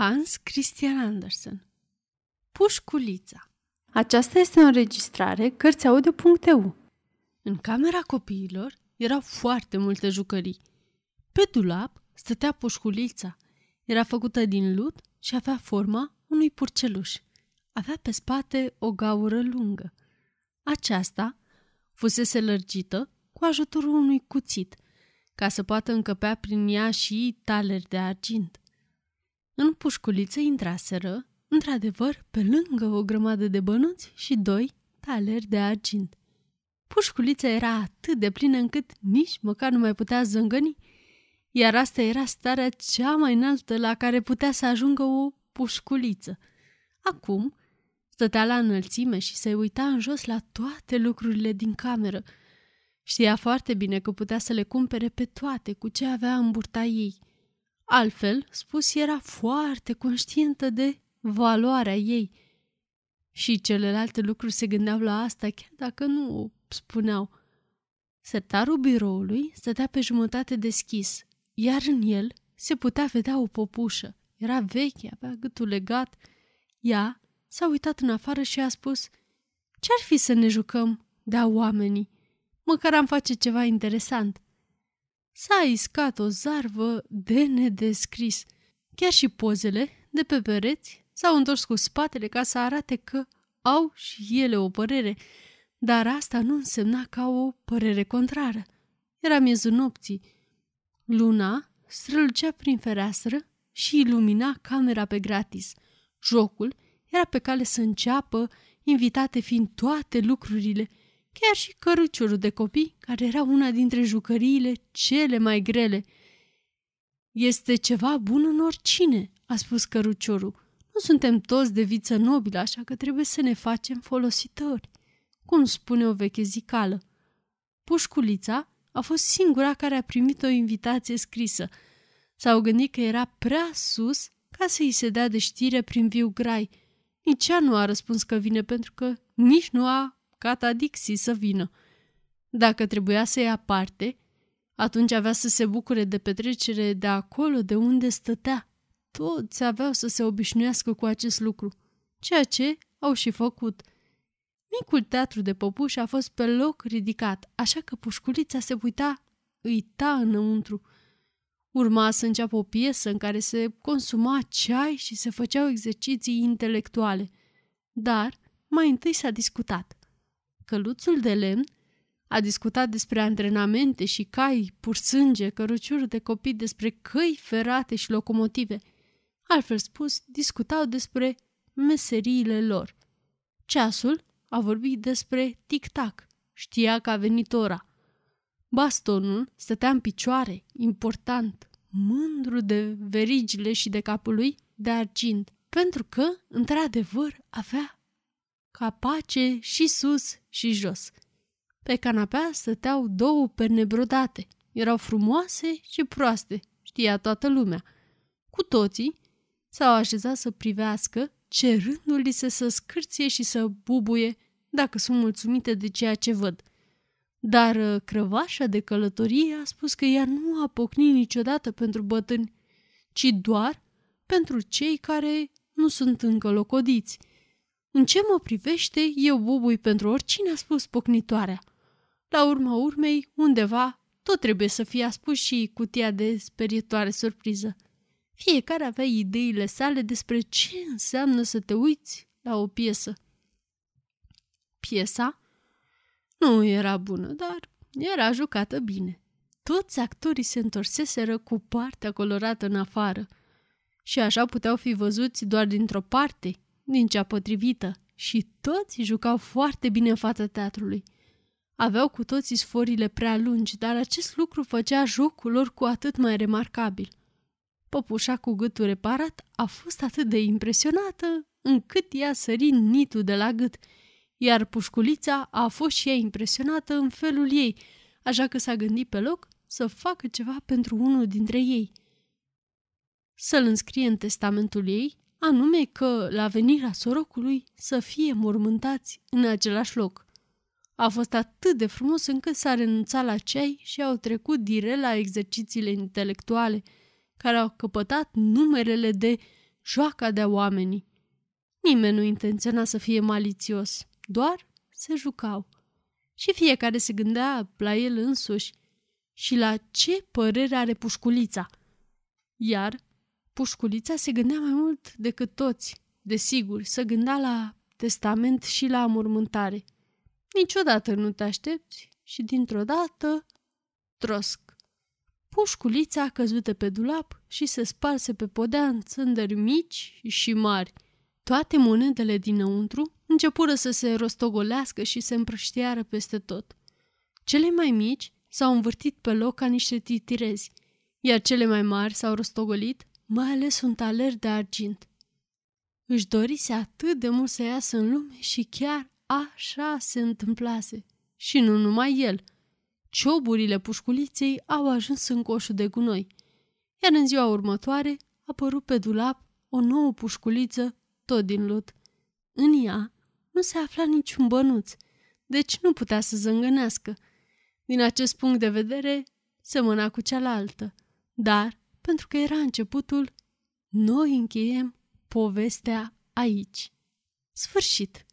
Hans Christian Andersen Pușculița Aceasta este o înregistrare Cărțiaudio.eu În camera copiilor erau foarte multe jucării. Pe dulap stătea pușculița. Era făcută din lut și avea forma unui purceluș. Avea pe spate o gaură lungă. Aceasta fusese lărgită cu ajutorul unui cuțit, ca să poată încăpea prin ea și taleri de argint. În pușculiță intraseră, într-adevăr, pe lângă o grămadă de bănuți și doi taleri de argint. Pușculița era atât de plină încât nici măcar nu mai putea zângăni, iar asta era starea cea mai înaltă la care putea să ajungă o pușculiță. Acum stătea la înălțime și se uita în jos la toate lucrurile din cameră. Știa foarte bine că putea să le cumpere pe toate cu ce avea în burta ei – Altfel spus, era foarte conștientă de valoarea ei. Și celelalte lucruri se gândeau la asta, chiar dacă nu o spuneau. Sertarul biroului stătea pe jumătate deschis, iar în el se putea vedea o popușă. Era veche, avea gâtul legat. Ea s-a uitat în afară și a spus Ce-ar fi să ne jucăm de-a oamenii? Măcar am face ceva interesant. S-a iscat o zarvă de nedescris. Chiar și pozele de pe pereți s-au întors cu spatele ca să arate că au și ele o părere, dar asta nu însemna ca o părere contrară. Era miezul nopții. Luna strălucea prin fereastră și ilumina camera pe gratis. Jocul era pe cale să înceapă, invitate fiind toate lucrurile – chiar și căruciorul de copii, care era una dintre jucăriile cele mai grele. Este ceva bun în oricine, a spus căruciorul. Nu suntem toți de viță nobilă, așa că trebuie să ne facem folositori. Cum spune o veche zicală. Pușculița a fost singura care a primit o invitație scrisă. S-au gândit că era prea sus ca să îi se dea de știre prin viu grai. Nici ea nu a răspuns că vine pentru că nici nu a Cata Dixie să vină. Dacă trebuia să ia parte, atunci avea să se bucure de petrecere de acolo de unde stătea. Toți aveau să se obișnuiască cu acest lucru, ceea ce au și făcut. Micul teatru de păpuși a fost pe loc ridicat, așa că pușculița se uita, uita înăuntru. Urma să înceapă o piesă în care se consuma ceai și se făceau exerciții intelectuale. Dar mai întâi s-a discutat. Căluțul de lemn a discutat despre antrenamente și cai, pur sânge, căruciuri de copii, despre căi ferate și locomotive. Altfel spus, discutau despre meseriile lor. Ceasul a vorbit despre tic-tac. Știa că a venit ora. Bastonul stătea în picioare, important, mândru de verigile și de capul lui de argint, pentru că, într-adevăr, avea capace și sus și jos. Pe canapea stăteau două perne brodate. Erau frumoase și proaste, știa toată lumea. Cu toții s-au așezat să privească, cerându-li se să scârție și să bubuie dacă sunt mulțumite de ceea ce văd. Dar uh, crăvașa de călătorie a spus că ea nu a pocnit niciodată pentru bătâni, ci doar pentru cei care nu sunt încă locodiți – în ce mă privește, eu bubui pentru oricine a spus pocnitoarea. La urma urmei, undeva, tot trebuie să fie spus și cutia de sperietoare surpriză. Fiecare avea ideile sale despre ce înseamnă să te uiți la o piesă. Piesa nu era bună, dar era jucată bine. Toți actorii se întorseseră cu partea colorată în afară și așa puteau fi văzuți doar dintr-o parte, din cea potrivită și toți jucau foarte bine în fața teatrului. Aveau cu toții sforile prea lungi, dar acest lucru făcea jocul lor cu atât mai remarcabil. Păpușa cu gâtul reparat a fost atât de impresionată încât ea sări nitul de la gât, iar pușculița a fost și ea impresionată în felul ei, așa că s-a gândit pe loc să facă ceva pentru unul dintre ei. Să-l înscrie în testamentul ei anume că, la venirea sorocului, să fie mormântați în același loc. A fost atât de frumos încât s-a renunțat la ceai și au trecut direct la exercițiile intelectuale, care au căpătat numerele de joaca de oamenii. Nimeni nu intenționa să fie malițios, doar se jucau. Și fiecare se gândea la el însuși și la ce părere are pușculița. Iar pușculița se gândea mai mult decât toți, desigur, să gândea la testament și la mormântare. Niciodată nu te aștepți și dintr-o dată, trosc. Pușculița a căzut pe dulap și se sparse pe podea în țândări mici și mari. Toate monedele dinăuntru începură să se rostogolească și se împrăștiară peste tot. Cele mai mici s-au învârtit pe loc ca niște titirezi, iar cele mai mari s-au rostogolit, mai ales un taler de argint. Își dorise atât de mult să iasă în lume și chiar așa se întâmplase. Și nu numai el. Cioburile pușculiței au ajuns în coșul de gunoi, iar în ziua următoare a apărut pe dulap o nouă pușculiță, tot din lut. În ea nu se afla niciun bănuț, deci nu putea să zângănească. Din acest punct de vedere, semăna cu cealaltă. Dar, pentru că era începutul, noi încheiem povestea aici. Sfârșit!